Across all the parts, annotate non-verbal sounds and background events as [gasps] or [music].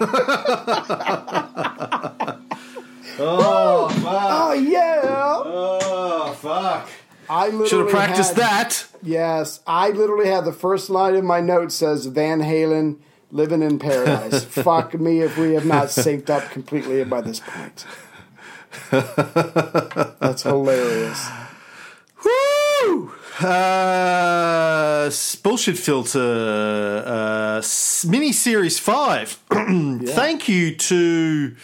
Welcome [laughs] oh fuck! Oh yeah. Oh fuck! I literally Should have practiced had- that. Yes, I literally had the first line in my notes says Van Halen living in paradise. [laughs] Fuck me if we have not synced up completely by this point. [laughs] That's hilarious. Woo! Uh, bullshit filter uh, mini series five. [clears throat] Thank you to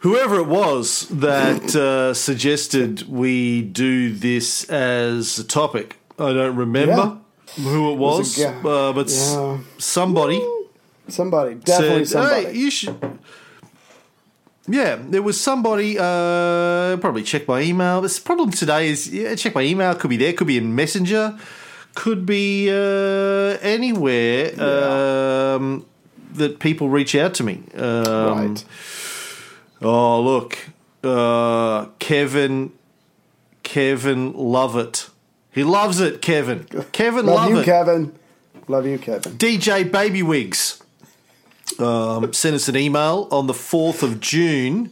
whoever it was that uh, suggested we do this as a topic. I don't remember who it was, Was it ga- uh, but s- Yeah. somebody Somebody, definitely said, somebody. "Hey, you should." Yeah, there was somebody. Uh, probably check my email. The problem today is yeah, check my email. Could be there. Could be in Messenger. Could be uh, anywhere um, that people reach out to me. Um, right. Oh, look, uh, Kevin. Kevin Lovett. He loves it, Kevin. [laughs] Kevin Love Lovett. you, Kevin. Love you, Kevin. DJ Baby Wigs um, sent us an email on the 4th of June.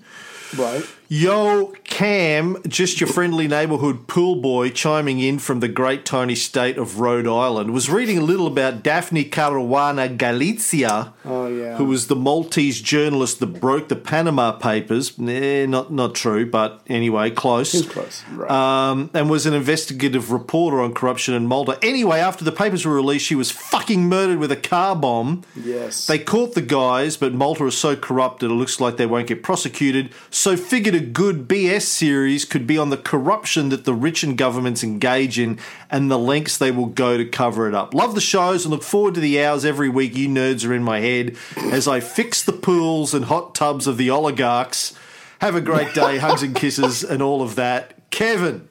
Right. Yo, Cam, just your friendly neighbourhood pool boy chiming in from the great tiny state of Rhode Island. Was reading a little about Daphne Caruana Galizia, Oh yeah. who was the Maltese journalist that broke the Panama Papers. Eh, not not true, but anyway, close. Close. Right. Um, and was an investigative reporter on corruption in Malta. Anyway, after the papers were released, she was fucking murdered with a car bomb. yes. They caught the guys, but Malta is so corrupt that it looks like they won't get prosecuted. So figured a good BS series could be on the corruption that the rich and governments engage in and the lengths they will go to cover it up. Love the shows and look forward to the hours every week you nerds are in my head as I fix the pools and hot tubs of the oligarchs. Have a great day, [laughs] hugs and kisses and all of that. Kevin.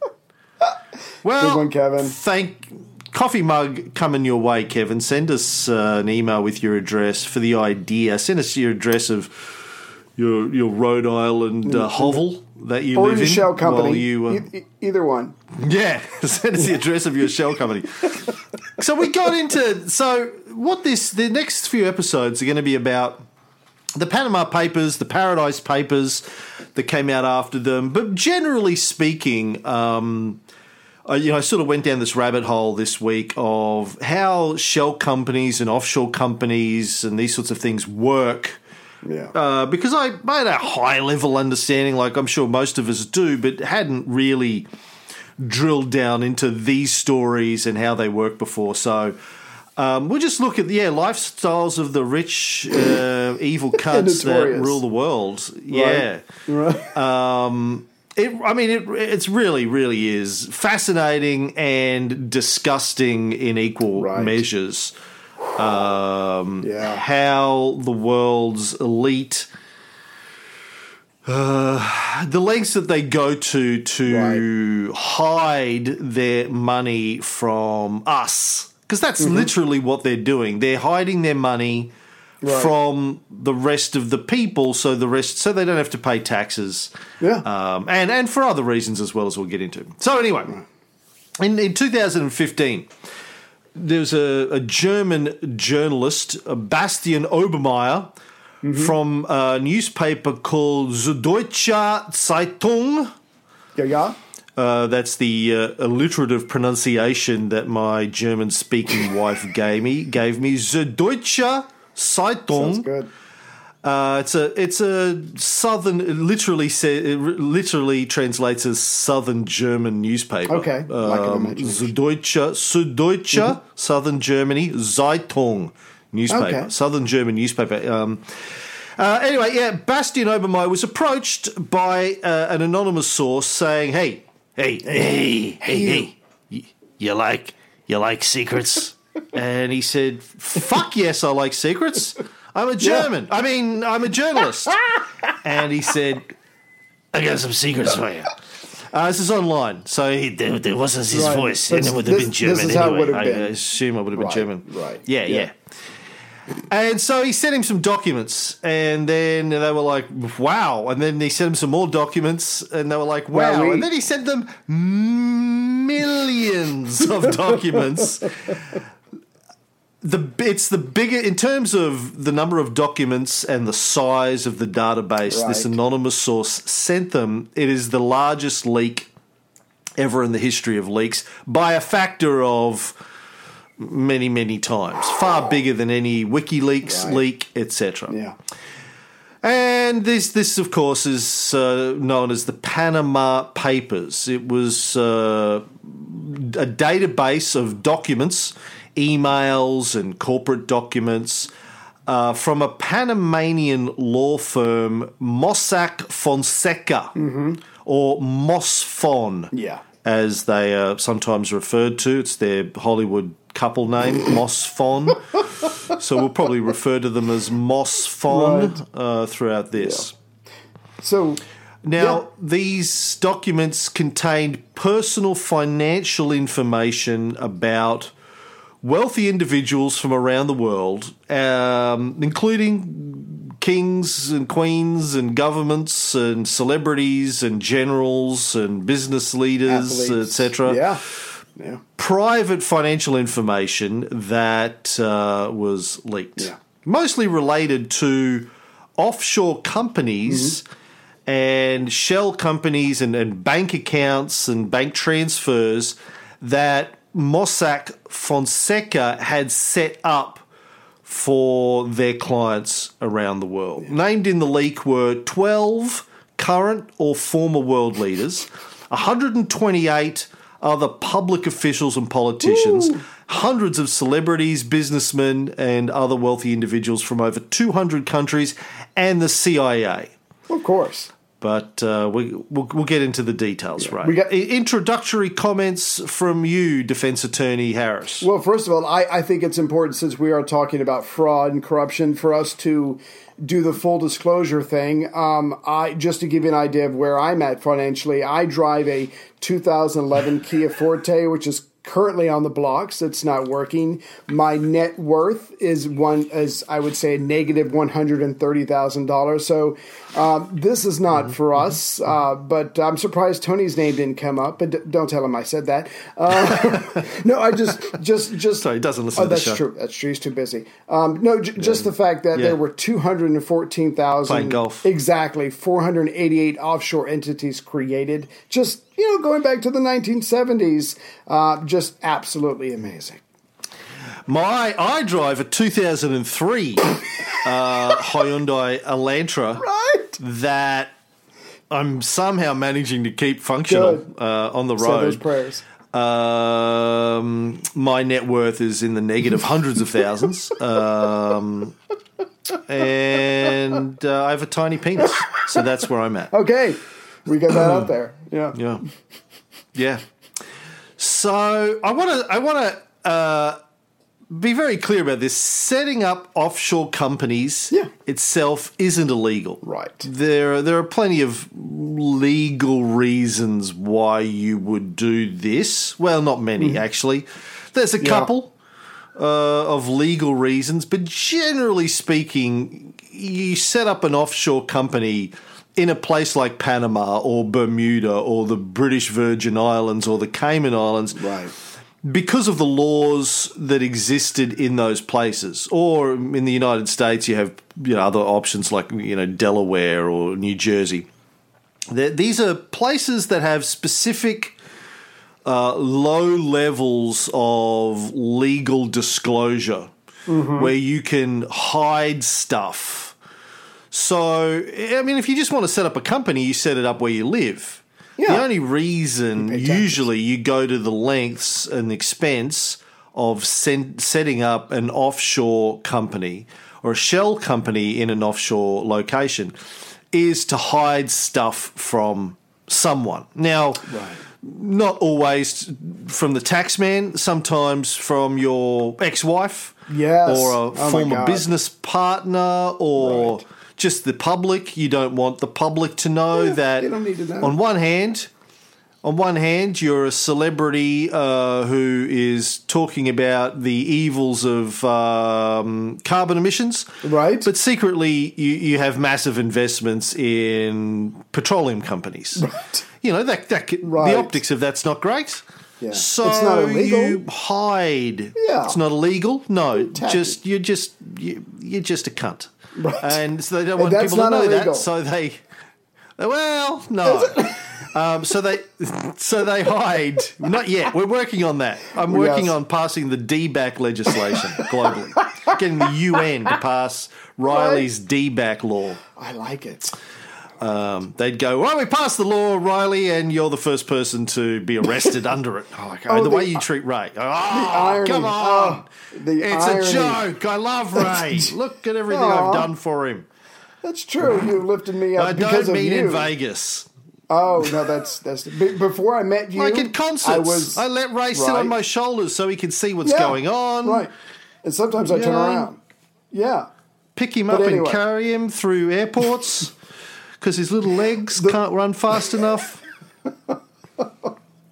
Well, Good one, Kevin. Thank coffee mug coming your way, Kevin. Send us uh, an email with your address for the idea. Send us your address of your your Rhode Island uh, hovel that you or live your in. shell company. you, uh, E- e- either one. yeah, [laughs] send us the address of your shell company. So we got into so what this the next few episodes are going to be about the Panama Papers, the Paradise Papers that came out after them, but generally speaking, um, I, you know, I sort of went down this rabbit hole this week of how shell companies and offshore companies and these sorts of things work Yeah. uh, because I, had a high level understanding, like I'm sure most of us do, but hadn't really drilled down into these stories and how they work before. So um, we'll just look at yeah lifestyles of the rich, uh, evil [laughs] cunts that rule the world. Yeah. right. Um, it, I mean, it, it's really, really is fascinating and disgusting in equal Right. measures. Um, Yeah. How the world's elite, uh, the lengths that they go to to hide their money from us, because that's Mm-hmm. literally what they're doing. They're hiding their money Right. from the rest of the people, so the rest, so they don't have to pay taxes Yeah. um, and and for other reasons as well as we'll get into. So anyway, in, in 2015, there was a, a German journalist, uh, Bastian Obermayer, from a newspaper called Süddeutsche Zeitung. yeah. Yeah. Uh, that's the uh, alliterative pronunciation that my German-speaking wife gave me. Gave me Süddeutsche Zeitung. Sounds good. Uh, it's a it's a southern it literally say, it literally translates as southern German newspaper. Okay, like um, imagination. Süddeutsche Süddeutsche Southern Germany Zeitung newspaper Okay. Southern German newspaper. Um, uh, anyway, yeah, Bastian Obermayer was approached by uh, an anonymous source saying, "Hey, hey, hey, hey, hey, you, you like you like secrets?" [laughs] and he said, "Fuck yes, I like secrets. I'm a German. I mean, I'm a journalist." [laughs] and he said, "I got some secrets for you." Uh, this is online, so he, there, there wasn't his Right. voice, This- and it would have this- been this German is how it anyway. would have I, been. I assume I would have been Right, German. right. Yeah, yeah. Yeah. And so he sent him some documents, and then they were like, "Wow!" And then he sent him some more documents, and they were like, "Wow!" And then he sent them millions of documents [laughs] the it's the bigger in terms of the number of documents and the size of the database. This anonymous source sent them. It is the largest leak ever in the history of leaks by a factor of many many times, far bigger than any WikiLeaks Right. leak, etc. Yeah. And this, this of course, is uh, known as the Panama Papers. It was uh, a database of documents, emails, and corporate documents uh, from a Panamanian law firm, Mossack Fonseca, or Mossfon, Yeah. as they are sometimes referred to. It's their Hollywood couple name, [laughs] Mossfon. so we'll probably refer to them as Mossfon Right. uh, throughout this. So Now, Yeah. these documents contained personal financial information about wealthy individuals from around the world, um, including kings and queens and governments and celebrities and generals and business leaders, etc. Yeah. Yeah. Private financial information that uh, was leaked, Yeah. mostly related to offshore companies Mm-hmm. and shell companies and, and bank accounts and bank transfers that Mossack Fonseca had set up for their clients around the world. Named in the leak were 12 current or former world leaders, 128 other public officials and politicians, hundreds of celebrities, businessmen, and other wealthy individuals from over 200 countries, and the CIA. Of course. But uh, we, we'll, we'll get into the details, right? We got- I- Introductory comments from you, Defense Attorney Harris. Well, first of all, I, I think it's important since we are talking about fraud and corruption for us to do the full disclosure thing. Um, I just to give you an idea of where I'm at financially, I drive a 2011 Kia Forte, which is currently on the blocks. It's not working. My net worth is one is I would say negative one hundred and thirty thousand dollars. So um, this is not for us. Uh, but I'm surprised Tony's name didn't come up. But d- don't tell him I said that. Uh, [laughs] no, I just just just. Sorry, he doesn't listen Oh, to the that's true. That's true. He's too busy. Um, no, j- just the fact that Yeah. there were two hundred and fourteen thousand Playing golf. Exactly, four hundred eighty-eight offshore entities created. Just you know, going back to the nineteen seventies. Uh, just absolutely amazing. My I drive a 2003 uh, Hyundai Elantra Right. that I'm somehow managing to keep functional uh, on the road. prayers. Um, my net worth is in the negative hundreds of thousands, um, and uh, I have a tiny penis, so that's where I'm at. Okay, [laughs] we get that out there. Yeah. Yeah, [laughs] yeah. So I want to I want to uh, be very clear about this. Setting up offshore companies Yeah. itself isn't illegal. Right. There there are plenty of legal reasons why you would do this. Well, not many actually. There's a couple uh, of legal reasons, but generally speaking, you set up an offshore company in a place like Panama or Bermuda or the British Virgin Islands or the Cayman Islands Right. because of the laws that existed in those places, or in the United States, you have you know other options like you know Delaware or New Jersey. They're- These are places that have specific uh, low levels of legal disclosure where you can hide stuff. So, I mean, if you just want to set up a company, you set it up where you live. The only reason usually you go to the lengths and expense of sen- setting up an offshore company or a shell company in an offshore location is to hide stuff from someone. Now, not always from the tax man, sometimes from your ex wife Yes. or a Oh former business partner or Right. Just the public. You don't want the public to know Yeah, that. they don't need to know. On one hand, on one hand, you're a celebrity uh, who is talking about the evils of um, carbon emissions, Right. But secretly, you, you have massive investments in petroleum companies. [laughs] Right. You know that that Right. the optics of that's not great. Yeah. So It's not illegal. you hide. Yeah. It's not illegal. No, Tacky. just you're just you, you're just a cunt. Right. And so they don't want people to know illegal. that. So they, well, no. [laughs] um, so they, so they hide. Not yet. We're working on that. I'm working Yes. on passing the DBAC legislation globally, getting the UN to pass Riley's DBAC law. I like it. Um, they'd go, "Well, we passed the law, Riley, and you're the first person to be [laughs] arrested under it." Oh, okay. Oh, the, the- way you treat Ray. Oh, irony. come on! Oh, it's irony. a joke. I love Ray. [laughs] Look at everything. I've done for him. That's true. You lifted me up I because don't of mean you. in Vegas. Oh no, that's that's before I met you. Like at concerts, I I, let Ray sit on my shoulders so he can see what's Yeah, going on. right, and sometimes I turn around. Yeah, Pick him But up and carry him through airports [laughs] because his little legs can't run fast enough. [laughs]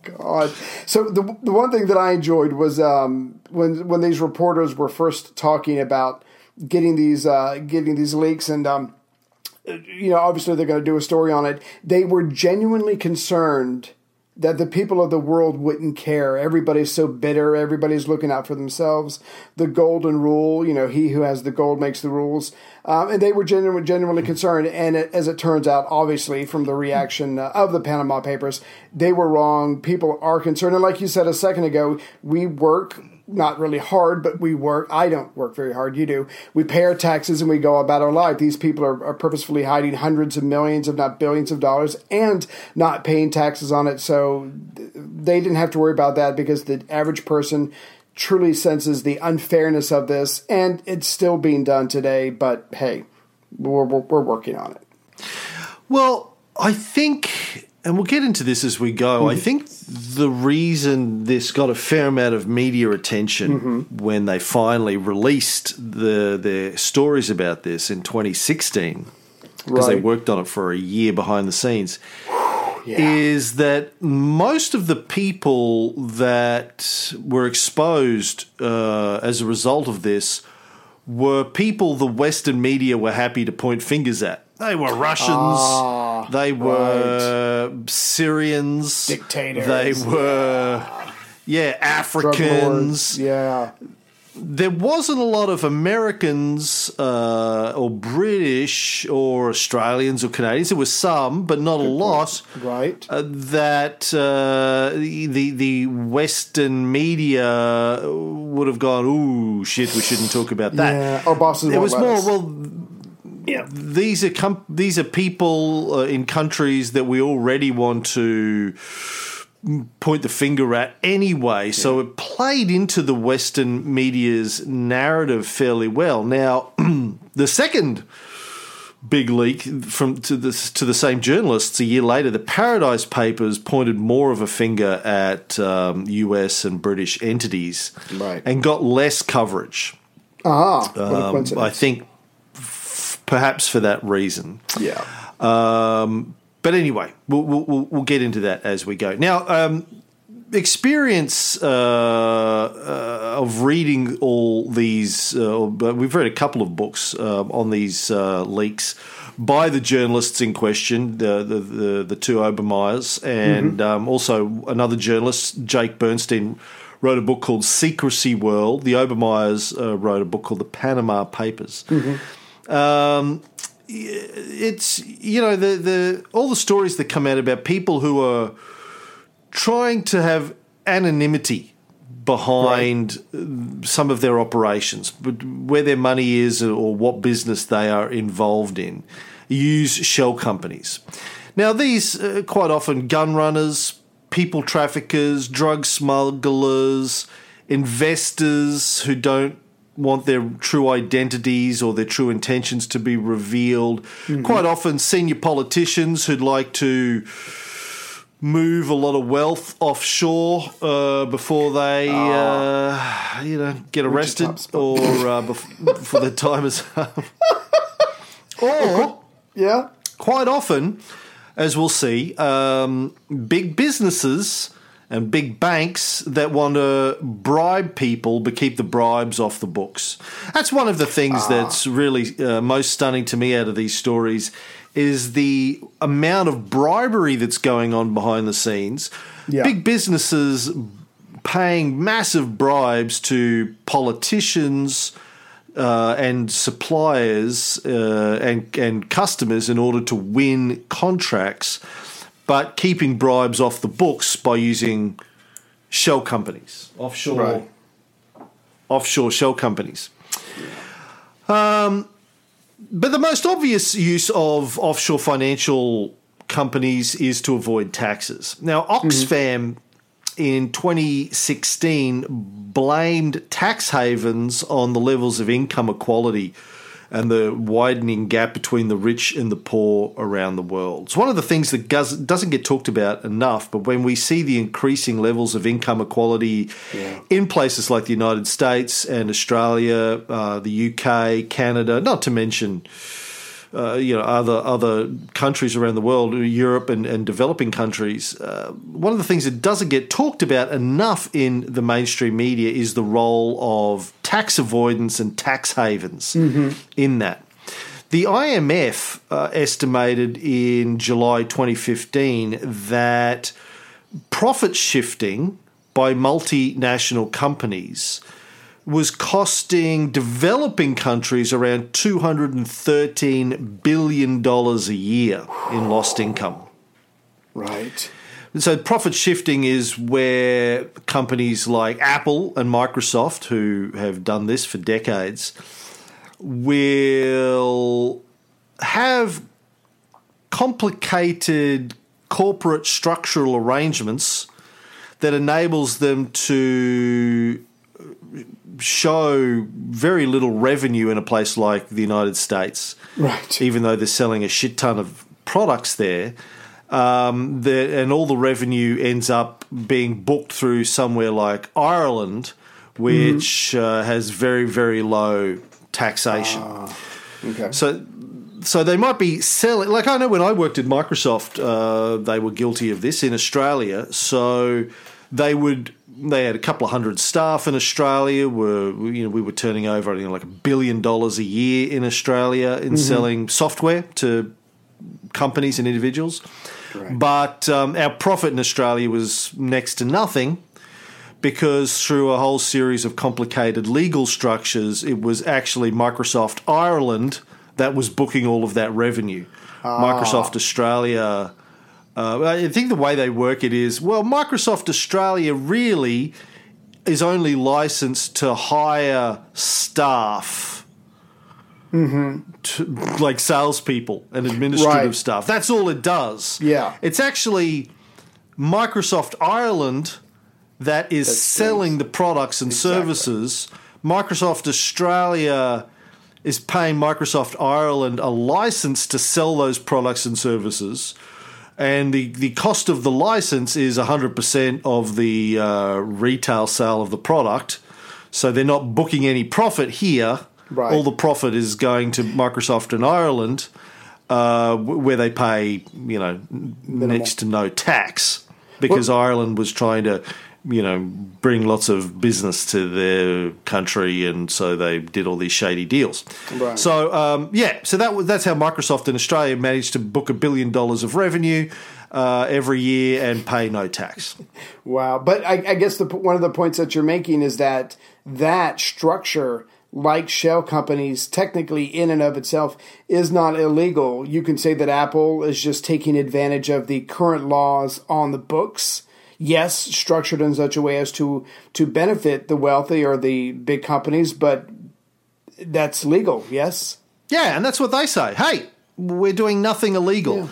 God. So the the one thing that I enjoyed was um, when when these reporters were first talking about getting these uh, getting these leaks and. Um, you know, obviously they're going to do a story on it. They were genuinely concerned that the people of the world wouldn't care. Everybody's so bitter. Everybody's looking out for themselves. The golden rule, you know, he who has the gold makes the rules. Um, and they were genuinely, genuinely concerned. And it, as it turns out, obviously, from the reaction uh, of the Panama Papers, they were wrong. People are concerned. And like you said a second ago, we work not really hard, but we work. I don't work very hard. You do. We pay our taxes and we go about our life. These people are, are purposefully hiding hundreds of millions, if not billions of dollars, and not paying taxes on it. So th- they didn't have to worry about that because the average person truly senses the unfairness of this, and it's still being done today. But hey, we're, we're, we're working on it. Well, I think, and we'll get into this as we go. I mm-hmm. think the reason this got a fair amount of media attention mm-hmm. when they finally released the their stories about this in 2016, because they worked on it for a year behind the scenes, Yeah. is that most of the people that were exposed uh, as a result of this were people the Western media were happy to point fingers at. They were Russians. Ah, they were Syrians. Dictators. They were, yeah, Africans. Yeah. There wasn't a lot of Americans uh, or British or Australians or Canadians. There was some, but not a lot. Right. Uh, that uh, the the Western media would have gone, "Ooh, shit, we shouldn't talk about that." yeah. Our bosses It was more well. These are com- these are people uh, in countries that we already want to point the finger at anyway. So it played into the Western media's narrative fairly well. Now, [clears throat] the second big leak from to the to the same journalists a year later, the Paradise Papers pointed more of a finger at um, U.S. and British entities, Right. and got less coverage. Ah, Um. I think f- perhaps for that reason. Yeah. Um, but anyway, we'll, we'll, we'll get into that as we go. Now, um, experience uh, uh, of reading all these, uh, we've read a couple of books uh, on these uh, leaks by the journalists in question, the the, the, the two Obermeyers, and um, also another journalist, Jake Bernstein. Wrote a book called Secrecy World. The Obermeyers uh, wrote a book called The Panama Papers. Um, it's you know the the all the stories that come out about people who are trying to have anonymity behind uh, some of their operations, where their money is or what business they are involved in, use shell companies. Now these uh, quite often gun runners, people traffickers, drug smugglers, investors who don't want their true identities or their true intentions to be revealed. Quite often, senior politicians who'd like to move a lot of wealth offshore uh, before they, uh, you know, get arrested or uh, bef- before their time is up. [laughs] or Yeah. quite often, as we'll see, um, big businesses and big banks that want to bribe people but keep the bribes off the books. That's one of the things Ah. that's really uh, most stunning to me out of these stories is the amount of bribery that's going on behind the scenes. Yeah. Big businesses paying massive bribes to politicians uh, and suppliers uh, and and customers in order to win contracts, but keeping bribes off the books by using shell companies, offshore Right. offshore shell companies. Um, but the most obvious use of offshore financial companies is to avoid taxes. Now, Oxfam in 2016 blamed tax havens on the levels of income equality and the widening gap between the rich and the poor around the world. It's one of the things that does, doesn't get talked about enough, but when we see the increasing levels of income equality in places like the United States and Australia, uh, the UK, Canada, not to mention uh, you know other other countries around the world, Europe and, and developing countries. Uh, one of the things that doesn't get talked about enough in the mainstream media is the role of tax avoidance and tax havens in that. The IMF uh, estimated in July 2015 that profit shifting by multinational companies was costing developing countries around $213 billion a year in lost income. Right. So profit shifting is where companies like Apple and Microsoft, who have done this for decades, will have complicated corporate structural arrangements that enables them to show very little revenue in a place like the United States Right. even though they're selling a shit ton of products there. Um, the, and all the revenue ends up being booked through somewhere like Ireland, which uh, has very, very low taxation. Okay. So, so they might be selling. Like I know when I worked at Microsoft, uh, they were guilty of this in Australia. So they would. They had a couple of hundred staff in Australia. Were you know we were turning over you know, like a billion dollars a year in Australia in selling software to companies and individuals. Right. But um, our profit in Australia was next to nothing because through a whole series of complicated legal structures, it was actually Microsoft Ireland that was booking all of that revenue. Microsoft Australia. Uh, I think the way they work it is well, Microsoft Australia really is only licensed to hire staff, to, like salespeople and administrative Right. staff. That's all it does. Yeah. it's actually Microsoft Ireland that is That's selling the products and Exactly. services. Microsoft Australia is paying Microsoft Ireland a license to sell those products and services. And the, the cost of the license is 100% of the uh, retail sale of the product. So they're not booking any profit here. Right. All the profit is going to Microsoft in Ireland, uh, where they pay, you know, n- next to no tax because Ireland was trying to, you know, bring lots of business to their country, and so they did all these shady deals. Right. So um, yeah, so that was, that's how Microsoft in Australia managed to book a billion dollars of revenue uh, every year and pay no tax. [laughs] Wow. But I, I guess the, one of the points that you're making is that that structure, like shell companies, technically in and of itself, is not illegal. You can say that Apple is just taking advantage of the current laws on the books. Yes, structured in such a way as to to benefit the wealthy or the big companies, but that's legal. Yes. Yeah, and that's what they say. Hey, we're doing nothing illegal. Yeah.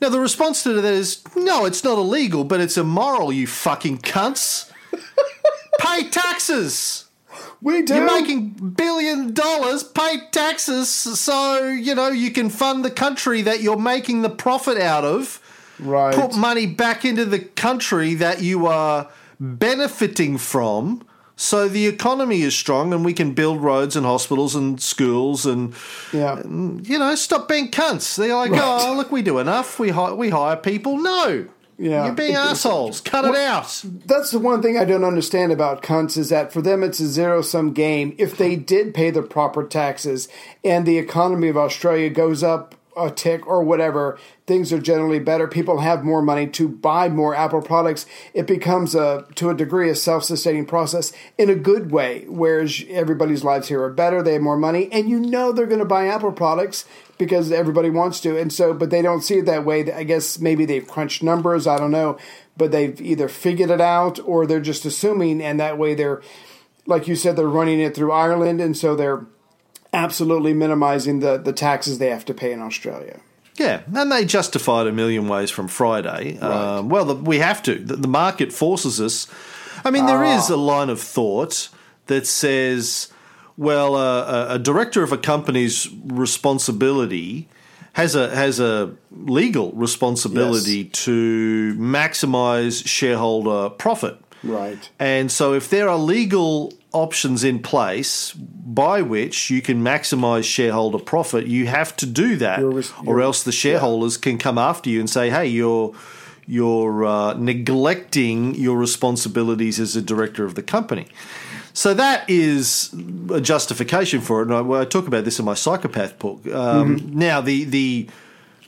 Now the response to that is no, it's not illegal, but it's immoral. You fucking cunts. [laughs] Pay taxes. We do. You're making billion dollars, pay taxes so, you know, you can fund the country that you're making the profit out of. Right. Put money back into the country that you are benefiting from so the economy is strong and we can build roads and hospitals and schools and yeah. you know, stop being cunts. They're like, Right. oh, look, we do enough. We hire, we hire people. No, Yeah. You're being assholes. Cut it out. That's the one thing I don't understand about cunts is that for them it's a zero sum game. If they did pay the proper taxes and the economy of Australia goes up a tick or whatever, things are generally better. People have more money to buy more Apple products. It becomes a to a degree a self sustaining process in a good way, whereas everybody's lives here are better. They have more money, and you know they're going to buy Apple products because everybody wants to. And so, but they don't see it that way. I guess maybe they've crunched numbers. I don't know, but they've either figured it out or they're just assuming, and that way they're, like you said, they're running it through Ireland, and so they're absolutely minimizing the the taxes they have to pay in Australia. Yeah, and they justified a million ways from Friday. Um, well, the, we have to. The, the market forces us. I mean, there is a line of thought that says, well, uh, a, a director of a company's responsibility has a has a legal responsibility to maximize shareholder profit. Right. And so, if there are legal options in place by which you can maximize shareholder profit, you have to do that, You're or you're- else the shareholders can come after you and say, "Hey, you're you're uh, neglecting your responsibilities as a director of the company." So that is a justification for it, and I, well, I talk about this in my psychopath book. Um, Mm-hmm. Now, the the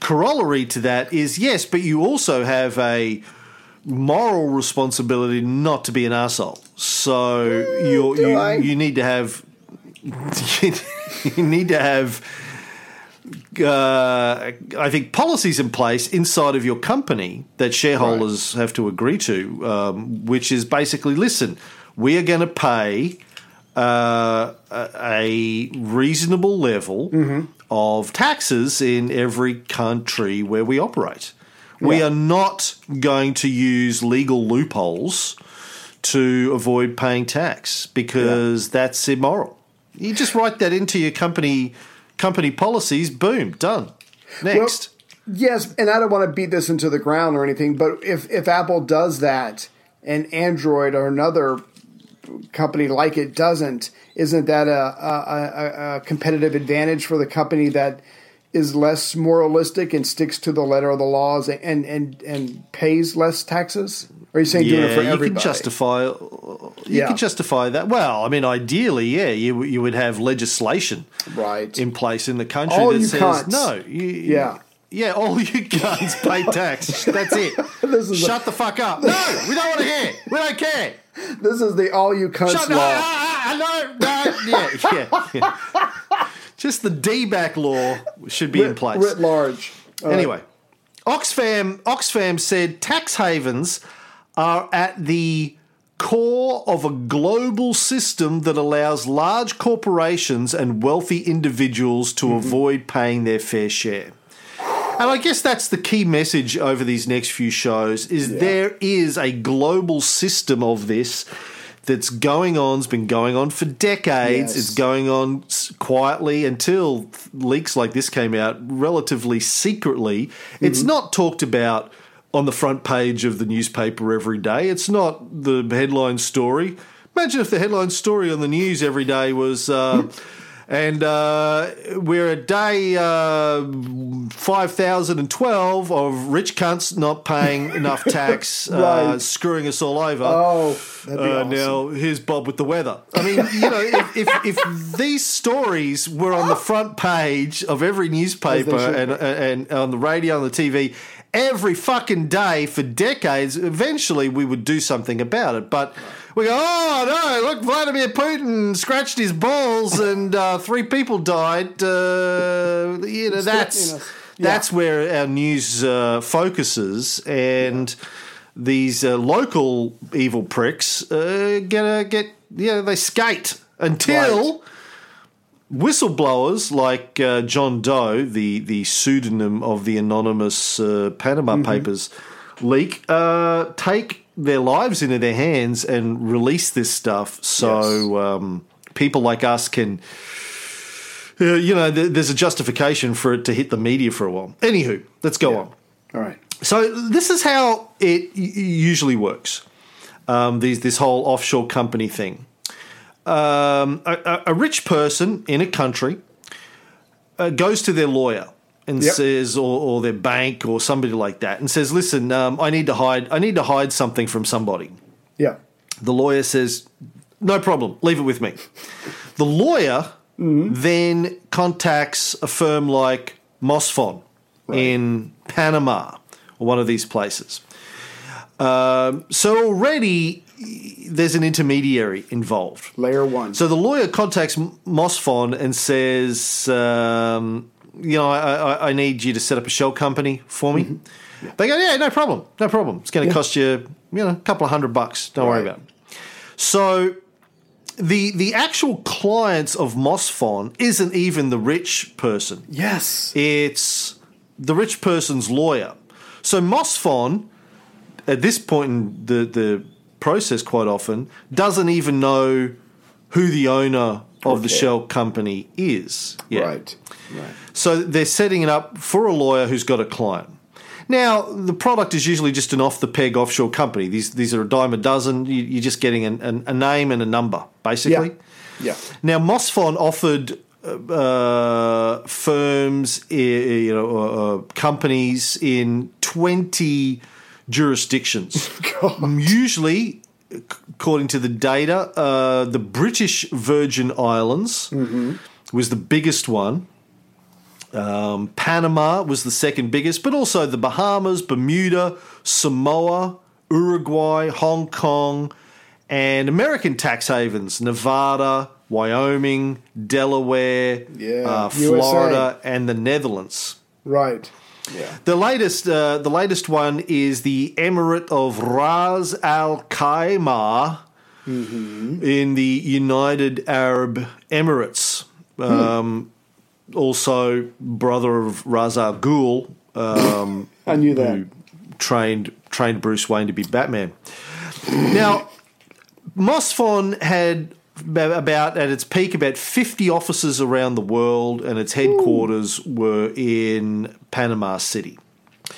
corollary to that is yes, but you also have a moral responsibility not to be an asshole. So you're, you I? you need to have [laughs] you need to have uh, I think policies in place inside of your company that shareholders have to agree to, um, which is basically listen, we are going to pay uh, a a reasonable level Mm-hmm. of taxes in every country where we operate. We Yeah. are not going to use legal loopholes to avoid paying tax because that's immoral. You just write that into your company company policies. Boom, done. Next. Yes, and I don't want to beat this into the ground or anything, but if if Apple does that and Android or another company like it doesn't, isn't that a, a, a competitive advantage for the company that is less moralistic and sticks to the letter of the laws and and and pays less taxes? Or are you saying doing it yeah, for you can justify. You Yeah. can justify that. Well, I mean, ideally, yeah, you you would have legislation right. in place in the country All that says cunts. no. You, Yeah. Yeah, all you guns pay [laughs] tax. That's it. [laughs] Is a- Shut the fuck up. No, we don't want to hear. We don't care. [laughs] this is the all you cunts Shut no, law. no, no, no, yeah, yeah, yeah. Just the D-back law should be in place. Writ large. All right. Anyway, Oxfam Oxfam said tax havens are at the core of a global system that allows large corporations and wealthy individuals to mm-hmm. avoid paying their fair share. And I guess that's the key message over these next few shows is there is a global system of this that's going on, it's been going on for decades. Yes. It's going on quietly until leaks like this came out relatively secretly. It's not talked about on the front page of the newspaper every day. It's not the headline story. Imagine if the headline story on the news every day was. Uh, [laughs] and uh, we're at day uh, 5012 of rich cunts not paying enough [laughs] tax, uh, screwing us all over. Oh, Uh, awesome. Now here's Bob with the weather. I mean, you know, if, if, if these stories were on the front page of every newspaper and, and on the radio, on the TV, every fucking day for decades, eventually we would do something about it. But we go, oh no, look, Vladimir Putin scratched his balls and uh, three people died. Uh, you know, that's that's where our news uh, focuses and these uh, local evil pricks uh, get a, get yeah they skate until Right. whistleblowers like uh, John Doe, the the pseudonym of the anonymous uh, Panama Mm-hmm. Papers leak, uh, take their lives into their hands and release this stuff, so um, people like us can. Uh, you know, th- there's a justification for it to hit the media for a while. Anywho, let's go on. All right. So this is how it y- usually works. Um, these this whole offshore company thing. Um, a, a- a rich person in a country uh, goes to their lawyer and Yep. says, or, or their bank or somebody like that, and says, "Listen, um, I need to hide. I need to hide something from somebody." Yeah. The lawyer says, "No problem. Leave it with me." The lawyer then contacts a firm like Mossfon in Panama or one of these places. Um, so already there's an intermediary involved. Layer one. So the lawyer contacts Mossfon and says, um, "You know, I, I, I need you to set up a shell company for me." Mm-hmm. They go, "Yeah, no problem, no problem. It's going to Yeah. cost you, you know, a couple of hundred bucks. Don't worry about it." So the the actual clients of Mossfon isn't even the rich person. yes. It's the rich person's lawyer. So Mossfon, at this point in the, the process, quite often, doesn't even know who the owner of the shell company is. yet. Right. Right. So they're setting it up for a lawyer who's got a client. Now, the product is usually just an off the peg offshore company. These these are a dime a dozen. You, you're just getting an, an, a name and a number, basically. Yeah. Now, Mossfon offered uh, uh, firms, you know, uh, uh, companies in 20 jurisdictions. [laughs] Usually, according to the data, uh, the British Virgin Islands was the biggest one. Um, Panama was the second biggest, but also the Bahamas, Bermuda, Samoa, Uruguay, Hong Kong, and American tax havens Nevada, Wyoming, Delaware, Yeah, uh, USA. Florida, and the Netherlands. Right. Yeah. The latest, uh, the latest one is the Emirate of Ras Al Khaimah in the United Arab Emirates. Um, Also, brother of Ras Al Ghul, um, [coughs] I knew that. who trained trained Bruce Wayne to be Batman. Now, Mossfon had about at its peak about 50 offices around the world and its headquarters were in Panama City.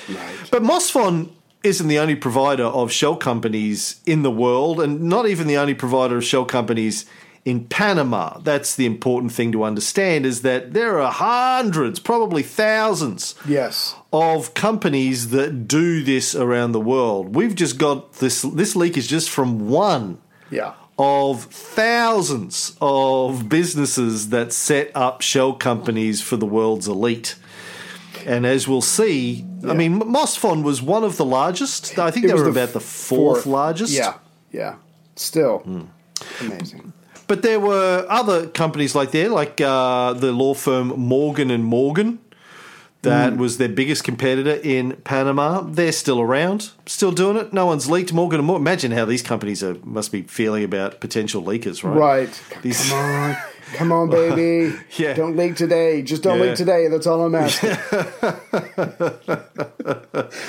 Right. But Mossfon isn't the only provider of shell companies in the world and not even the only provider of shell companies in Panama. That's the important thing to understand is that there are hundreds, probably thousands Yes. of companies that do this around the world. We've just got this this leak is just from one Yeah. of thousands of businesses that set up shell companies for the world's elite. And as we'll see, I mean, Mossfon was one of the largest. I think It they were the about the fourth, largest. Yeah. Yeah. Still Hmm. amazing. But there were other companies like there, like uh, the law firm Morgan and Morgan. That was their biggest competitor in Panama. They're still around, still doing it. No one's leaked Morgan and Morgan. Imagine how these companies are, must be feeling about potential leakers, right? Right. These- Come on. Come on, baby. [laughs] Yeah. Don't leak today. Just don't Yeah. leak today. That's all I'm [laughs] asking.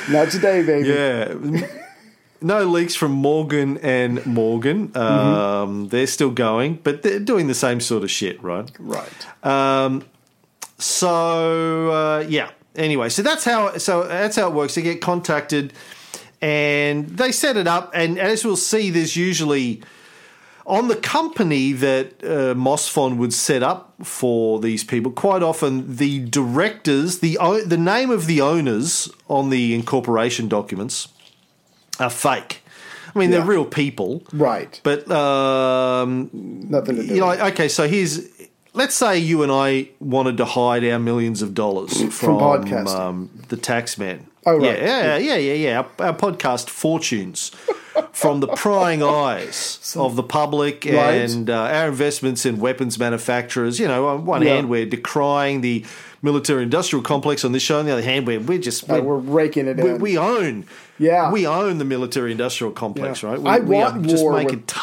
Not today, baby. Yeah. No leaks from Morgan and Morgan. Um, They're still going, but they're doing the same sort of shit, right? Right. So uh, yeah. Anyway, so that's how so that's how it works. They get contacted, and they set it up. And as we'll see, there's usually on the company that uh, Mossfon would set up for these people. Quite often, the directors, the the name of the owners on the incorporation documents are fake. I mean, they're real people, Right. but um, Nothing to do. you know, okay, so here's let's say you and I wanted to hide our millions of dollars from, podcasting. um, the tax man. Oh, right. Yeah, yeah, yeah, yeah, yeah. Our, our podcast fortunes [laughs] from the prying eyes of the public Right. and uh, our investments in weapons manufacturers. You know, on one Yeah. hand, we're decrying the military-industrial complex. On this show, on the other hand, we're we're just Uh, we're, we're raking it we, in. we own. Yeah. we own the military-industrial complex, Yeah. right? We, I we are want just war making. with- t-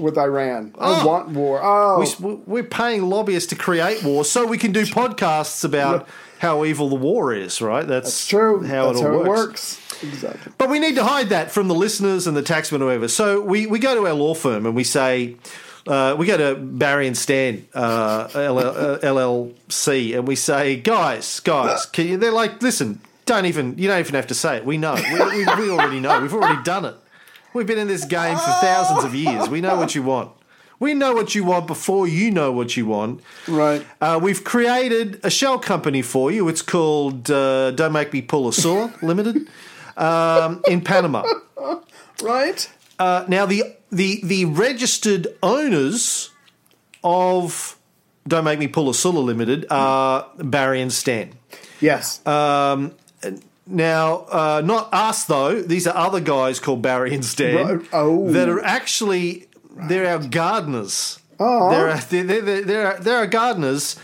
with Iran. I Oh. want war. Oh, we, we're paying lobbyists to create war so we can do podcasts about how evil the war is, right? That's, it's true. How That's it all how works. it works. Exactly. But we need to hide that from the listeners and the taxmen or whoever. So we, we go to our law firm and we say, uh, we go to Barry and Stan uh, LL, uh, LLC and we say, guys, guys, can you, they're like, listen, don't even, you don't even have to say it. We know. We, we, we already know. We've already done it. We've been in this game for thousands of years. We know what you want. We know what you want before you know what you want. Right. Uh, we've created a shell company for you. It's called uh, Don't Make Me Pull a Saw Limited um, in Panama. Right. Uh, now, the, the, the registered owners of Don't Make Me Pull a Saw Limited are Barry and Stan. Yes. Um, now, uh, not us though. These are other guys called Barry and Stan Right. Oh. that are actually they're our gardeners. Oh. They're, they're, they're, they're, they're our gardeners.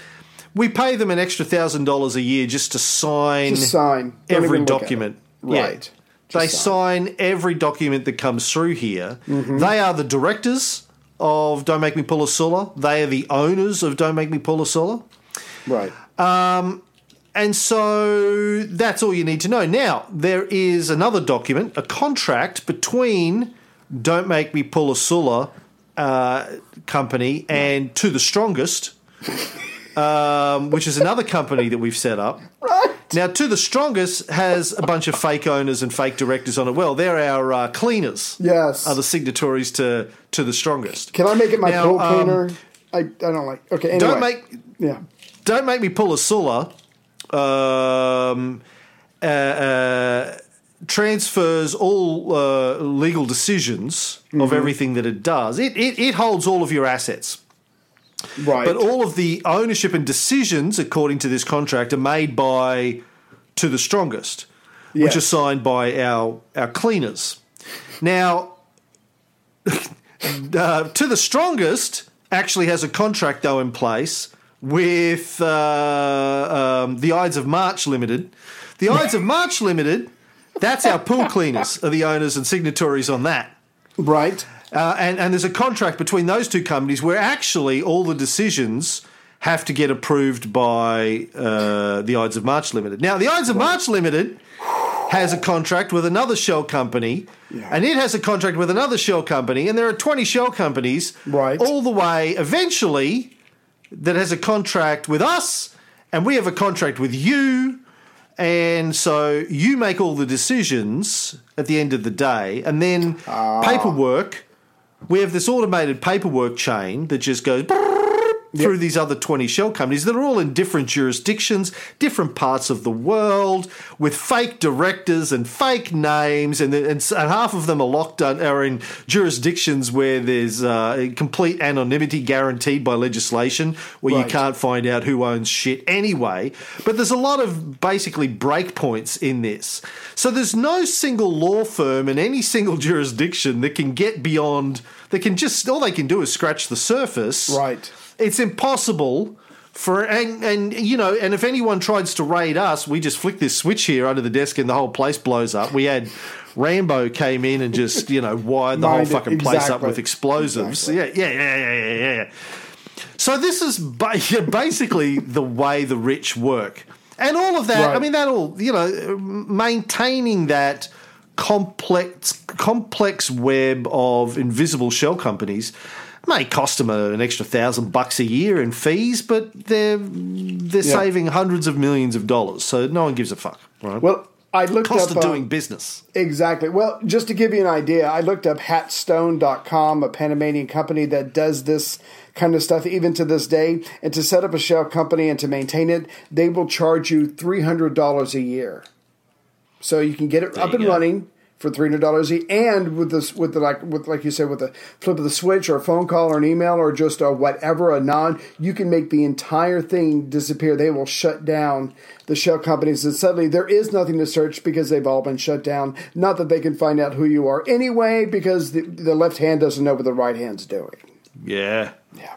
We pay them an extra thousand dollars a year just to sign Just sign. Don't every even look at document. Right. Yeah. They Just sign every document that comes through here. Mm-hmm. They are the directors of Don't Make Me Pull a Sulla. They are the owners of Don't Make Me Pull a Sulla. Right. And so that's all you need to know. Now, there is another document, a contract between Don't Make Me Pull a Sulla uh, company and To the Strongest, um, which is another company that we've set up. Right. Now, To the Strongest has a bunch of fake owners and fake directors on it. Well, they're our uh, cleaners. Yes. Are the signatories to To the Strongest. Can I make it my Now, pool um, cleaner? I, I don't like. Okay. Anyway. Don't make Yeah. don't make me pull a Sulla. Um, uh, uh, transfers all uh, legal decisions of everything that it does. It, it it holds all of your assets, Right. but all of the ownership and decisions, according to this contract, are made by to the strongest, which are signed by our our cleaners. Now, [laughs] uh, to the strongest actually has a contract though in place with uh, um, the Ides of March Limited. The Ides of March Limited, that's our pool cleaners, are the owners and signatories on that. right. Uh, and, and there's a contract between those two companies where actually all the decisions have to get approved by uh, the Ides of March Limited. Now, the Ides of March Limited has a contract with another shell company, and it has a contract with another shell company, and there are 20 shell companies Right. all the way eventually that has a contract with us, and we have a contract with you. And so you make all the decisions at the end of the day, and then ah. paperwork. We have this automated paperwork chain that just goes through these other 20 shell companies that are all in different jurisdictions, different parts of the world, with fake directors and fake names, and, and, and half of them are locked on, are in jurisdictions where there's uh, complete anonymity guaranteed by legislation, where you can't find out who owns shit anyway. But there's a lot of basically breakpoints in this. So there's no single law firm in any single [laughs] jurisdiction that can get beyond, that can just, all they can do is scratch the surface Right. It's impossible for and, and you know and if anyone tries to raid us we just flick this switch here under the desk and the whole place blows up. We had rambo came in and just you know wired the whole fucking place up with explosives. Yeah yeah yeah yeah yeah yeah so this is [laughs] basically the way the rich work. And all of that i mean that all you know maintaining that complex complex web of invisible shell companies may cost them a, an extra thousand bucks a year in fees, but they're they're Yeah. saving hundreds of millions of dollars, so no one gives a fuck. Right? Well, I looked cost up of uh, doing business. Exactly. Well, just to give you an idea, I looked up hatstone.com, a Panamanian company that does this kind of stuff even to this day. And to set up a shell company and to maintain it, they will charge you $300 a year. So you can get it up and go. running for three hundred dollars and with this with the like with like you said with the flip of the switch or a phone call or an email or just a whatever a non you can make the entire thing disappear. They will shut down the shell companies and suddenly there is nothing to search because they've all been shut down. Not that they can find out who you are anyway because the, the left hand doesn't know what the right hand's doing. Yeah. Yeah.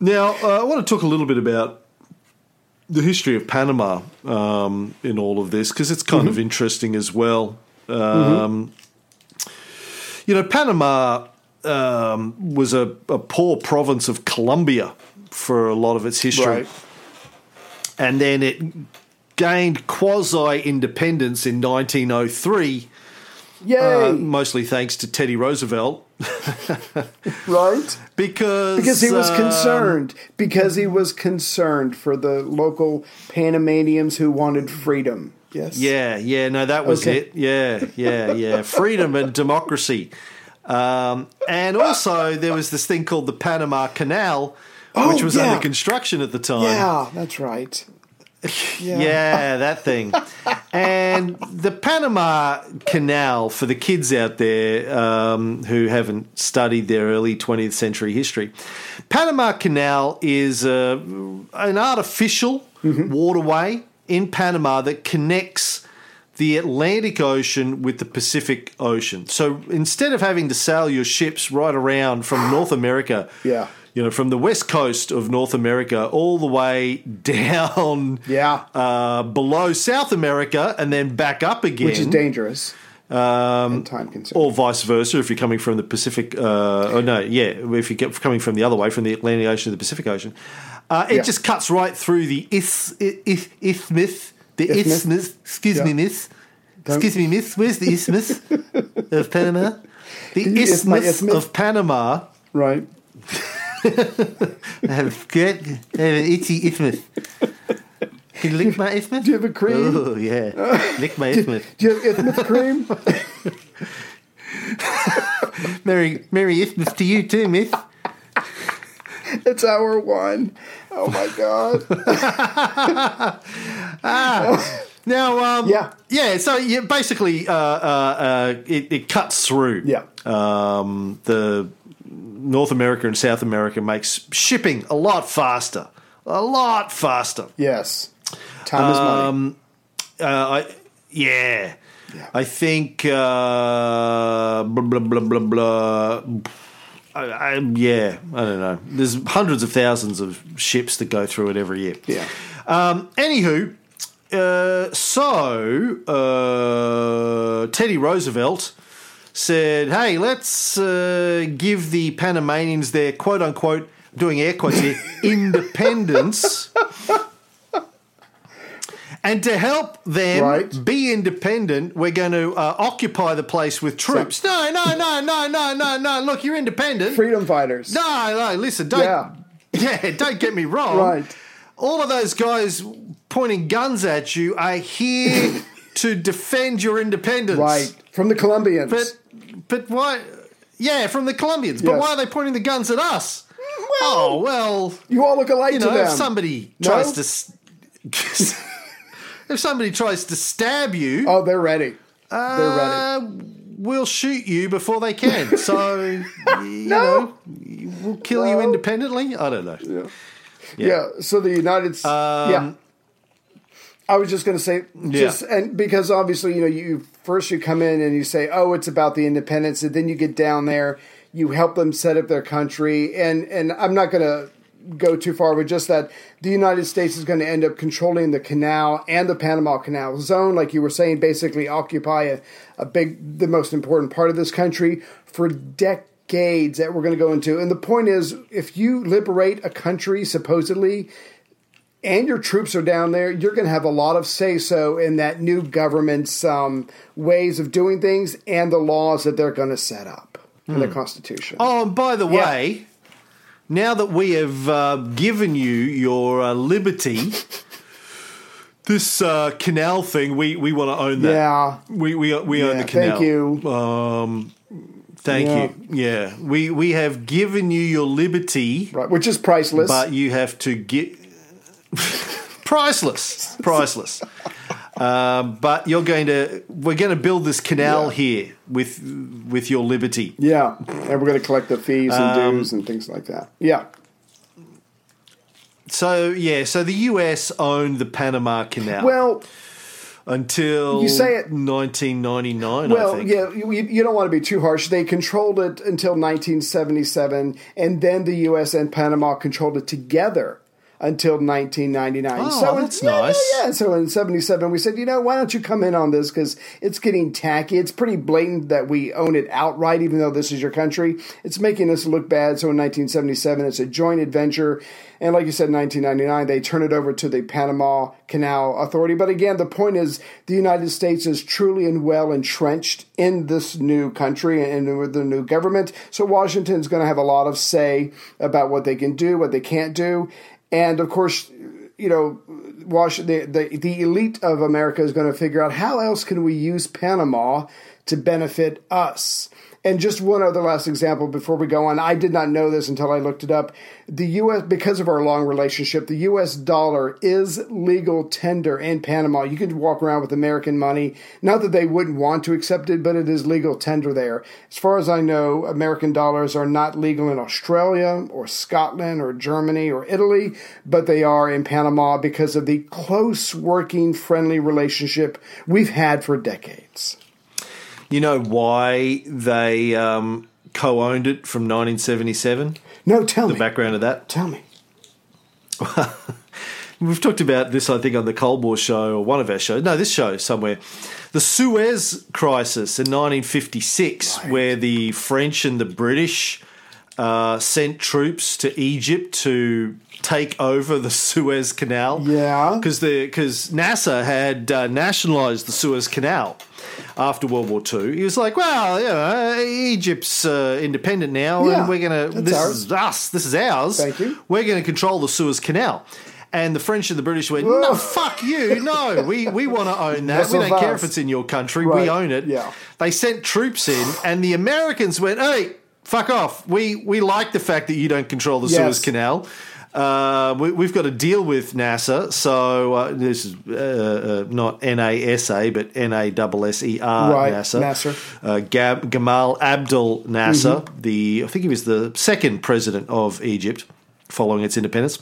Now uh, I want to talk a little bit about the history of Panama um, in all of this because it's kind Mm-hmm. of interesting as well. Um, You know, Panama um, was a, a poor province of Colombia for a lot of its history. Right. and then it gained quasi independence in 1903, Yay! uh, mostly thanks to Teddy Roosevelt, [laughs] right? because Because he was uh, concerned. Because he was concerned for the local Panamanians who wanted freedom. Yes. Yeah, yeah, no, that was Okay. it. Yeah, yeah, yeah. [laughs] Freedom and democracy. Um, and also, there was this thing called the Panama Canal, Oh, which was yeah. under construction at the time. Yeah, that's right. Yeah, that thing. and the Panama Canal, for the kids out there um, who haven't studied their early 20th century history, Panama Canal is uh, an artificial waterway in Panama that connects the Atlantic Ocean with the Pacific Ocean. So instead of having to sail your ships right around from [gasps] North America, Yeah. You know, from the west coast of North America all the way [laughs] down Yeah. uh, below South America and then back up again. Which is dangerous. Um, time consuming. or vice versa if you're coming from the Pacific. Uh, oh no, yeah, if you're coming from the other way, from the Atlantic Ocean to the Pacific Ocean, uh, it Yeah. just cuts right through the is, is, isthmus. The Isthmus? isthmus. Excuse me, Yeah. miss. Excuse me, miss. Where's the isthmus [laughs] of Panama? The isthmus isthmus? of Panama. right. I [laughs] have good, I have an itchy isthmus. Can you lick my isthmus? Do you have a cream? Oh yeah, lick my [laughs] isthmus. Do you have isthmus cream? [laughs] Merry, Merry Isthmus to you too, miss. it's hour one. Oh my god. ah. Now, um, Yeah. yeah. So yeah, basically, uh, uh, uh, it, it cuts through. Yeah. Um, the North America and South America makes shipping a lot faster, a lot faster. Yes. Time is money. Um, uh, I, yeah. Yeah. I think uh, blah blah blah blah blah. I, I, yeah, I don't know. There's hundreds of thousands of ships that go through it every year. Yeah. Um, anywho, uh, so uh, Teddy Roosevelt said, "Hey, let's uh, give the Panamanians their quote unquote." Doing air quotes here, [laughs] independence. And to help them Right. be independent, we're going to uh, occupy the place with troops. No, no, no, no, no, no, no. Look, you're independent. Freedom fighters. No, no, listen, don't. Yeah. [laughs] Yeah, don't get me wrong. Right. All of those guys pointing guns at you are here [laughs] to defend your independence. Right. From the Colombians. But, but why? Yeah, from the Colombians. But Yes. why are they pointing the guns at us? oh well, you all look alike you to know, them. if somebody No? tries to, s- [laughs] if somebody tries to stab you, oh, they're ready. they're ready. uh, we'll shoot you before they can. [laughs] So, you know, we'll kill you No. independently. I don't know. Yeah. So the United States. yeah. I was just going to say, just and because obviously you know you first you come in and you say, oh, it's about the independence, and then you get down there, you help them set up their country, and and I'm not going to go too far with just that the United States is going to end up controlling the canal and the Panama Canal zone, like you were saying, basically occupy a, a big, the most important part of this country for decades that we're going to go into. And the point is, if you liberate a country, supposedly, and your troops are down there, you're going to have a lot of say so in that new government's um, ways of doing things and the laws that they're going to set up in the Constitution. Oh, and by the Yeah. way, now that we have uh, given you your uh, liberty, this uh, canal thing, we, we want to own that. Yeah. We, we, we own the canal. thank you. Um, thank Yeah. you. Yeah. We, we have given you your liberty, Right, which is priceless. but you have to get. [laughs] priceless. Priceless. Um, but you're going to, we're going to build this canal Yeah. here with with your liberty. yeah, and we're going to collect the fees and Um, dues and things like that. Yeah, So yeah, so the US owned the Panama Canal well, until you say it- 1999. I well, yeah, you, you don't want to be too harsh. They controlled it until 1977, and then the U.S. and Panama controlled it together until 1999. Oh, so in- that's yeah, nice. Yeah, yeah. So in 77, we said, you know, why don't you come in on this because it's getting tacky. It's pretty blatant that we own it outright, even though this is your country. It's making us look bad. So in 1977, it's a joint adventure. And like you said, in 1999, they turn it over to the Panama Canal Authority. But again, the point is the United States is truly and well entrenched in this new country and with the new government. So Washington's going to have a lot of say about what they can do, what they can't do. And of course, you know, Wash, the, the, the elite of America is going to figure out how else can we use Panama to benefit us. And just one other last example before we go on. I did not know this until I looked it up. The U.S. because of our long relationship, the U.S. dollar is legal tender in Panama. You can walk around with American money. Not that they wouldn't want to accept it, but it is legal tender there. As far as I know, American dollars are not legal in Australia or Scotland or Germany or Italy, but they are in Panama because of the close working, friendly relationship we've had for decades. You know why they um, co-owned it from 1977? No, tell The me. The background of that. Tell me. [laughs] We've talked about this, I think, on the Cold War show or one of our shows. No, this show somewhere. The Suez Crisis in 1956, Right. where the French and the British uh, sent troops to Egypt to take over the [laughs] Suez Canal. Yeah. because because NASA had uh, nationalized the Suez Canal after World War II. He was like, "Well, you know, Egypt's uh, independent now, Yeah, and we're gonna this ours. is us. This is ours. Thank you. We're going to control the Suez Canal." And the French and the British went, no, fuck you. No, we, we want to own that. That's we don't care fast. if it's in your country. Right, We own it. yeah. They sent troops in, and the Americans went, hey, fuck off. We, we like the fact that you don't control the Yes. Suez Canal. Uh, we, we've got to deal with NASA. So uh, this is uh, uh, not NASA, but N A S S E R Right, NASA. Nasser. Uh, Gab, Gamal Abdel Nasser, Mm-hmm. the I think he was the second president of Egypt following its independence.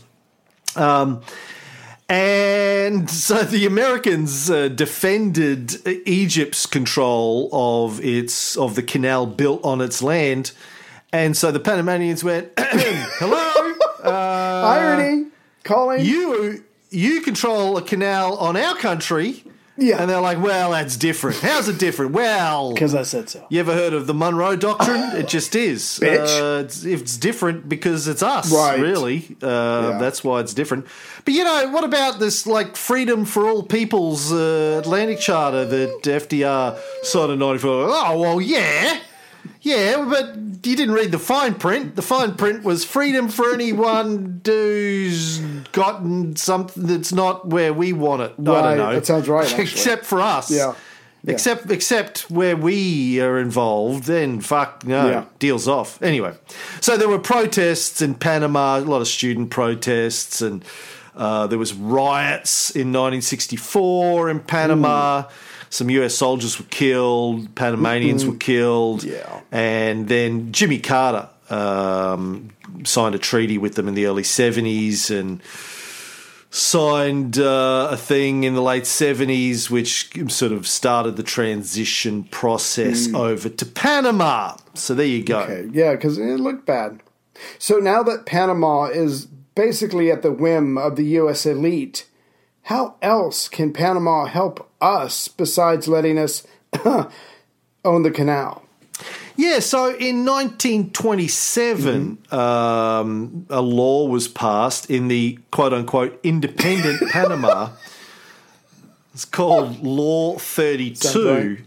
Um, and so the Americans uh, defended Egypt's control of its of the canal built on its land, and so the Panamanians went, [coughs] "Hello, Irony. Calling. Uh, you you control a canal on our country." Yeah. and they're like, "Well, that's different. How's it different?" Well, Because I said so. you ever heard of the Monroe Doctrine? [laughs] It just is. Bitch. Uh, it's, it's different because it's us, Right. really. Uh, Yeah. That's why it's different. But you know, what about this like freedom for all people's uh, Atlantic Charter that FDR signed in '94? Oh well, yeah, yeah, but you didn't read the fine print. The fine print was freedom for anyone who's gotten something that's not where we want it. I Right, don't know. that sounds right. Except for us. Yeah. Yeah. Except except where we are involved, then fuck no, Yeah. deals off. Anyway, so there were protests in Panama, a lot of student protests, and uh, there was riots in 1964 in Panama. Some U.S. soldiers were killed, Panamanians were killed, Yeah. and then Jimmy Carter um, signed a treaty with them in the early 70s, and signed uh, a thing in the late 70s which sort of started the transition process over to Panama. So there you go. Okay, yeah, because it looked bad. So now that Panama is basically at the whim of the U.S. elite, how else can Panama help us besides letting us [coughs] own the canal? Yeah, so in 1927, um, a law was passed in the quote unquote independent [laughs] Panama. It's called Law 32.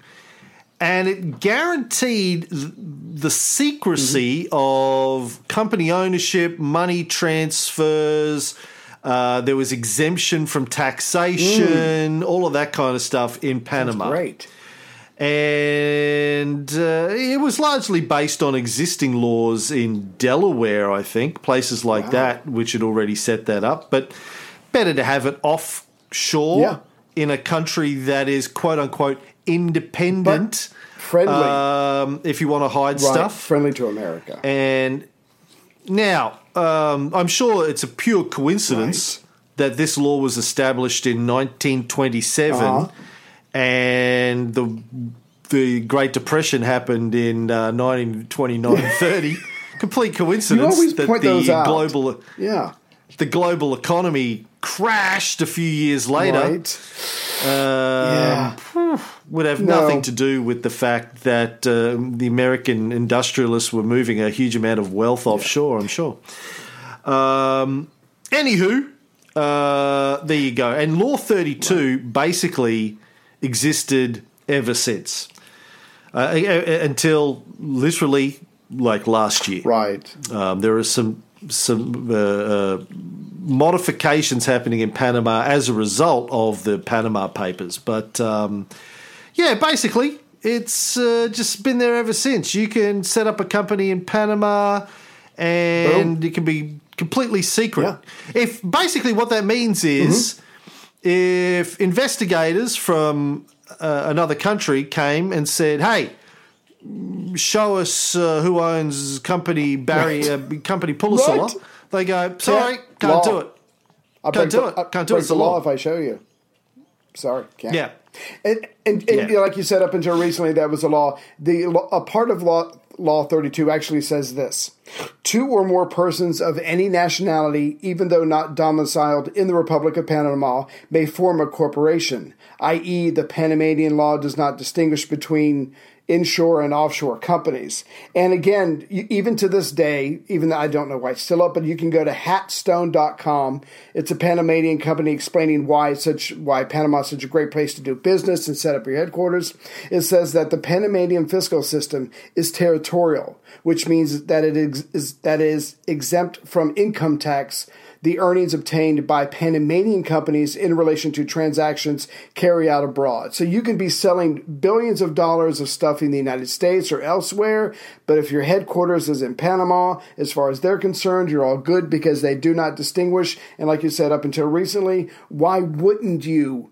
And it guaranteed the secrecy of company ownership, money transfers. Uh, there was exemption from taxation, all of that kind of stuff in Panama Great. and uh, it was largely based on existing laws in Delaware, I think, places like that, which had already set that up. But better to have it offshore Yeah. in a country that is quote unquote independent. Friendly. um, if you want to hide right, stuff, friendly to America. and now, um, I'm sure it's a pure coincidence that this law was established in 1927, Uh-huh. and the the Great Depression happened in uh, 1929 [laughs] 30. Complete coincidence that the global yeah. the global economy crashed a few years later. Right. Um, yeah. Would have No. nothing to do with the fact that um, the American industrialists were moving a huge amount of wealth offshore, I'm sure. Um, anywho, uh, there you go. And Law 32 basically existed ever since uh, uh, uh, until literally like last year. Right. Um, there are some some uh, uh, modifications happening in Panama as a result of the Panama Papers, but um, yeah, basically it's uh, just been there ever since. You can set up a company in Panama, and it can be completely secret. Yeah. If basically what that means is, if investigators from uh, another country came and said, "Hey." Show us uh, who owns company Barry uh, company Pulisilla. Right. They go, sorry, Yeah. can't Law. do it. I'll Can't do it. Can't do it. It's the law. if I show you. Sorry, can't. Yeah. And and, and Yeah. you know, like you said, up until recently, that was a law. The a part of law law thirty two actually says this: two or more persons of any nationality, even though not domiciled in the Republic of Panama, may form a corporation. I.e., the Panamanian law does not distinguish between inshore and offshore companies. And again, even to this day, even though I don't know why it's still up, but you can go to hatstone.com. It's a Panamanian company explaining why such why Panama is such a great place to do business and set up your headquarters. It says that the Panamanian fiscal system is territorial, which means that it is that is exempt from income tax the earnings obtained by Panamanian companies in relation to transactions carried out abroad. So you can be selling billions of dollars of stuff in the United States or elsewhere, but if your headquarters is in Panama, as far as they're concerned, you're all good because they do not distinguish. And like you said, up until recently, why wouldn't you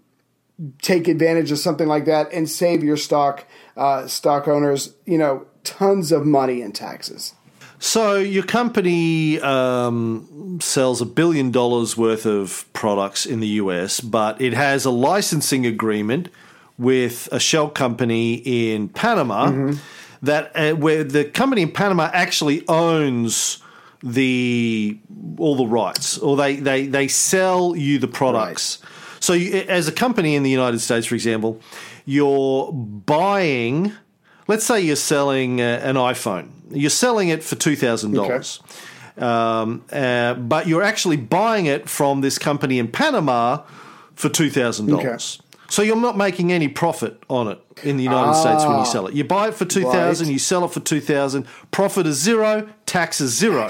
take advantage of something like that and save your stock uh, stock owners, you know, tons of money in taxes? So your company um, sells a billion dollars worth of products in the US, but it has a licensing agreement with a shell company in Panama that uh, where the company in Panama actually owns the all the rights, or they they they sell you the products. So you, as a company in the United States, for example, you're buying. Let's say you're selling uh, an iPhone. You're selling it for two thousand dollars, um, uh, but you're actually buying it from this company in Panama for two thousand dollars. So you're not making any profit on it in the United States when you sell it. You buy it for two thousand, Right. you sell it for two thousand. Profit is zero, tax is zero.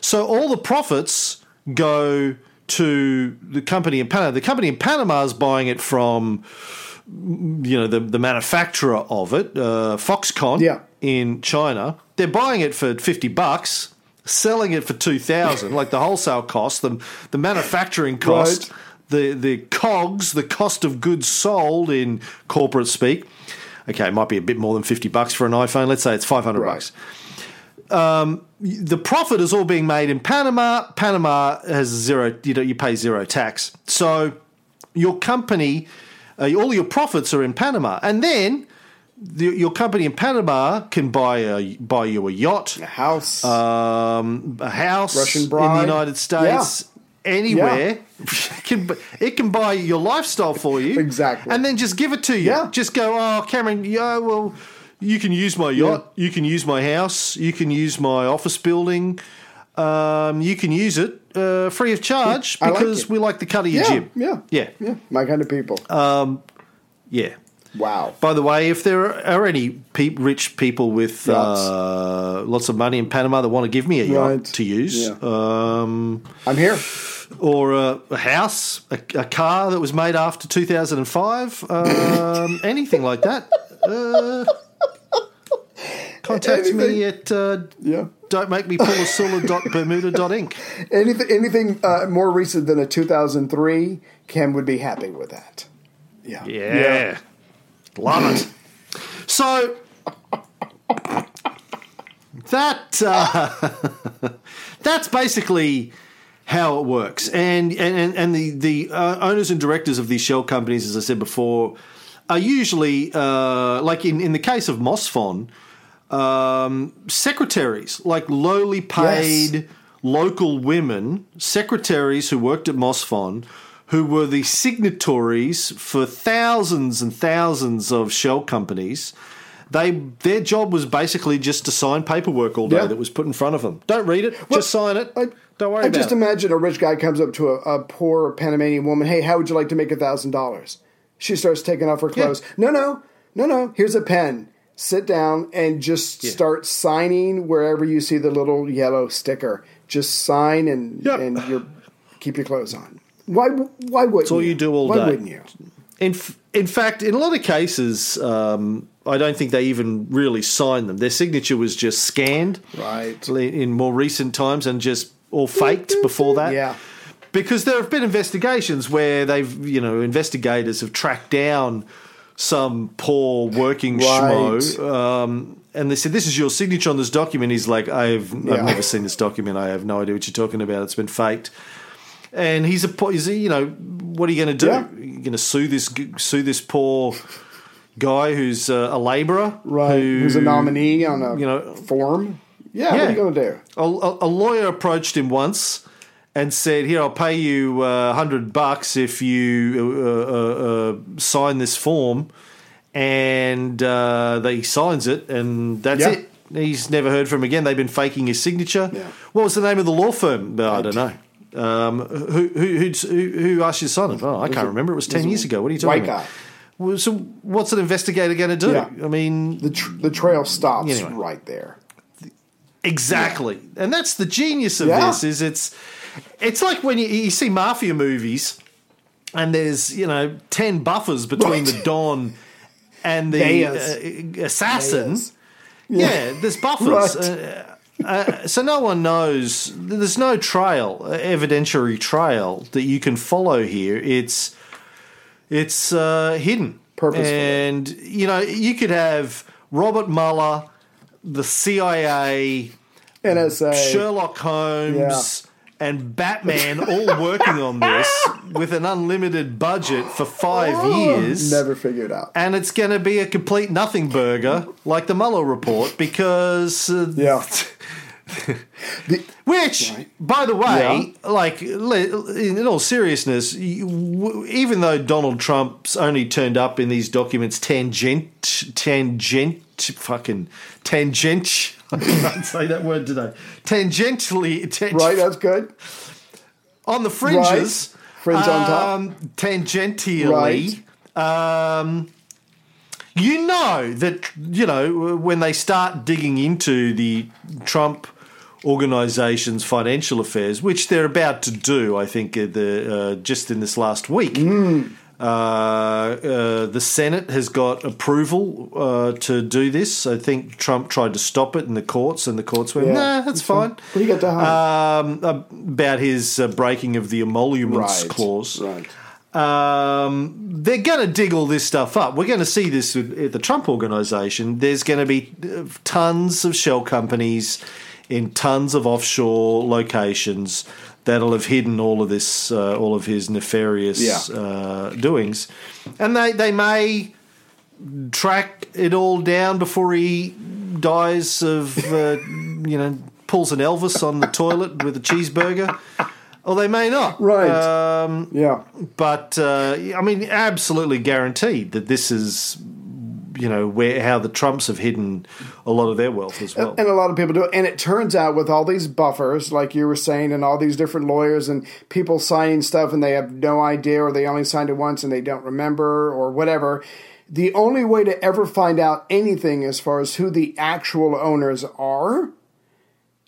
So all the profits go to the company in Panama. The company in Panama is buying it from you know the the manufacturer of it, uh, Foxconn Yeah. in China. They're buying it for fifty bucks, selling it for two thousand, like the wholesale cost, the the manufacturing cost, Right. the the cogs, the cost of goods sold in corporate speak. Okay, it might be a bit more than fifty bucks for an iPhone. Let's say it's five hundred Right. bucks the profit is all being made in Panama. Panama has zero, you know, you pay zero tax. So your company, uh, all your profits are in Panama, and then the, your company in Panama can buy a buy you a yacht, A house. um, a house Russian in the United States. Anywhere, [laughs] it can it can buy your lifestyle for you Exactly. and then just give it to you. Yeah. Just go, oh, Cameron, yeah, well, you can use my yacht, you can use my house, you can use my office building, um, you can use it uh, free of charge like because it. we like the cut of your yeah, jib. yeah, yeah, yeah. My kind of people. yeah. wow. By the way, if there are any pe- rich people with uh, lots of money in Panama that want to give me a yacht Right. to use, Yeah. um, I'm here. or a, a house, a, a car that was made after 2005, um, [laughs] anything like that, uh, contact me at uh, Yeah. Don't make me pull a inc. [laughs] Anything, anything uh, more recent than a 2003, Cam would be happy with that. Yeah. Yeah. Love it. So that uh, [laughs] that's basically how it works, and and and the the uh, owners and directors of these shell companies, as I said before, are usually uh, like in in the case of Mossfon, um, secretaries, like lowly paid Yes. local women, secretaries who worked at Mossfon, who were the signatories for thousands and thousands of shell companies. They their job was basically just to sign paperwork all day Yeah. that was put in front of them. Don't read it, just sign it. I, Don't worry I just it. imagine a rich guy comes up to a, a poor Panamanian woman. Hey, how would you like to make a thousand dollars? She starts taking off her clothes. No, no, no, no. Here's a pen. Sit down and just start signing wherever you see the little yellow sticker. Just sign and Yep. and you keep your clothes on. Why? Why wouldn't all you do all why day. wouldn't you? In f- in fact, in a lot of cases, um, I don't think they even really signed them. Their signature was just scanned, Right. in more recent times, and just all faked before that. Yeah. because there have been investigations where they've, you know, investigators have tracked down some poor working Right. schmo, um, and they said, "This is your signature on this document." He's like, "I've Yeah. I've never seen this document. I have no idea what you're talking about. It's been faked." And he's a he's a, you know what are you going to do? Yeah. You're going to sue this sue this poor guy who's uh, a labourer, Right. Who, Who's a nominee on a you know- form? Yeah, What are you going to do? a, a lawyer approached him once and said, "Here, I'll pay you a hundred bucks if you uh, uh, uh, sign this form." And uh, they signs it, and that's Yeah. it. He's never heard from him again. They've been faking his signature. Yeah. What was the name of the law firm? Uh, I don't know. Um, who, who, who, who asked you to sign it? Oh, I can't remember. It was 10 years ago. What are you talking about? Well, so, what's an investigator going to do? Yeah. I mean, The, tr- the trail stops Anyway. right there. Exactly, and that's the genius of Yeah. this. Is it's it's like when you, you see mafia movies, and there's you know ten buffers between Right. the don and the uh, assassin. Layers. Yeah. there's buffers. Right. Uh, uh, so no one knows. There's no trail, uh, evidentiary trail that you can follow here. It's it's uh, hidden, Purposefully. and you know you could have Robert Mueller, the CIA, NSA. Sherlock Holmes and Batman all working on this with an unlimited budget for five years. Oh, Never figured out. And it's going to be a complete nothing burger like the Mueller report because. Uh, Yeah. [laughs] The- Which, Right. by the way, like in all seriousness, even though Donald Trump's only turned up in these documents tangent, tangent, fucking tangent. [laughs] I can't say that word today. Tangentially, tan- right, that's good. on the fringes, Fringe on top. um, tangentially. Um, you know that you know when they start digging into the Trump organization's financial affairs, which they're about to do. I think the uh, just in this last week. Hmm. Uh, uh, the Senate has got approval uh, to do this. I think Trump tried to stop it in the courts, and the courts went, Yeah, "Nah, that's fine." What do you got to hide? um, about his uh, breaking of the emoluments right. clause. Right. Um, they're going to dig all this stuff up. We're going to see this with at the Trump organization. There's going to be tons of shell companies in tons of offshore locations that'll have hidden all of this, uh, all of his nefarious Yeah. uh, doings, and they they may track it all down before he dies of uh, [laughs] you know pulls an Elvis on the toilet with a cheeseburger, or they may not. Right. Um, Yeah. but uh, I mean, absolutely guaranteed that this is, you know, where how the Trumps have hidden a lot of their wealth as well. And a lot of people do. And it turns out with all these buffers, like you were saying, and all these different lawyers and people signing stuff and they have no idea or they only signed it once and they don't remember or whatever. The only way to ever find out anything as far as who the actual owners are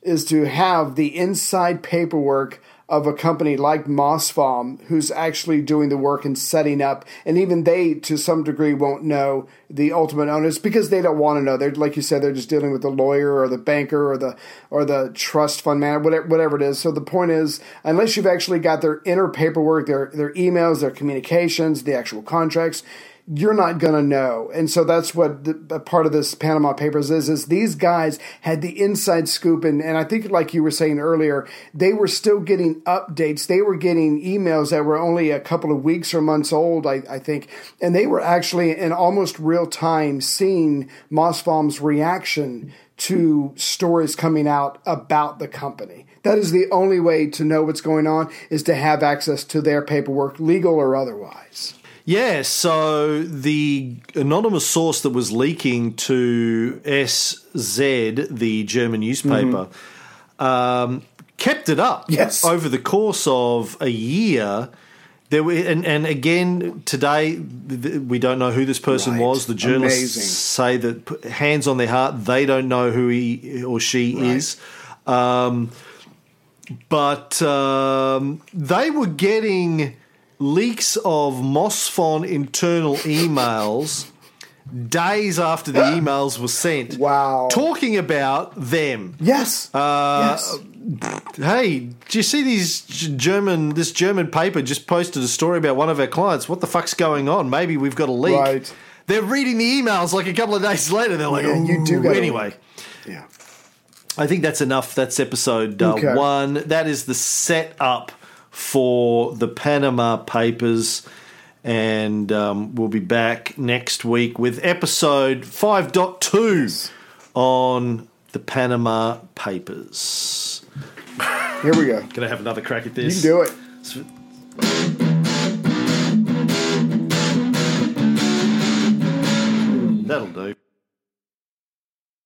is to have the inside paperwork of a company like Mossfon who's actually doing the work and setting up. And even they, to some degree, won't know the ultimate owners because they don't want to know. They're like you said, they're just dealing with the lawyer or the banker or the or the trust fund man, whatever, whatever it is. So the point is, unless you've actually got their inner paperwork, their their emails, their communications, the actual contracts, you're not going to know. And so that's what the, part of this Panama Papers is, is these guys had the inside scoop. And, and I think like you were saying earlier, they were still getting updates. They were getting emails that were only a couple of weeks or months old, I, I think. And they were actually in almost real time seeing Mossfon's reaction to stories coming out about the company. That is the only way to know what's going on is to have access to their paperwork, legal or otherwise. Yeah, so the anonymous source that was leaking to SZ, the German newspaper, um, kept it up Yes. over the course of a year. There were, and, and again today we don't know who this person Right. was. The journalists Amazing. say that hands on their heart, they don't know who he or she is. Um, but um, they were getting leaks of Mossfon internal emails days after the emails were sent. Wow. Talking about them. Yes. Uh, yes. Hey, do you see these German? This German paper just posted a story about one of our clients. What the fuck's going on? Maybe we've got a leak. Right. They're reading the emails like a couple of days later. They're like, Yeah, you do anyway. Yeah. I think that's enough. That's episode uh, Okay. one. That is the setup for the Panama Papers. And um, we'll be back next week with episode 5.2 on the Panama Papers. Here we go. [laughs] Gonna have another crack at this. You can do it. That'll do.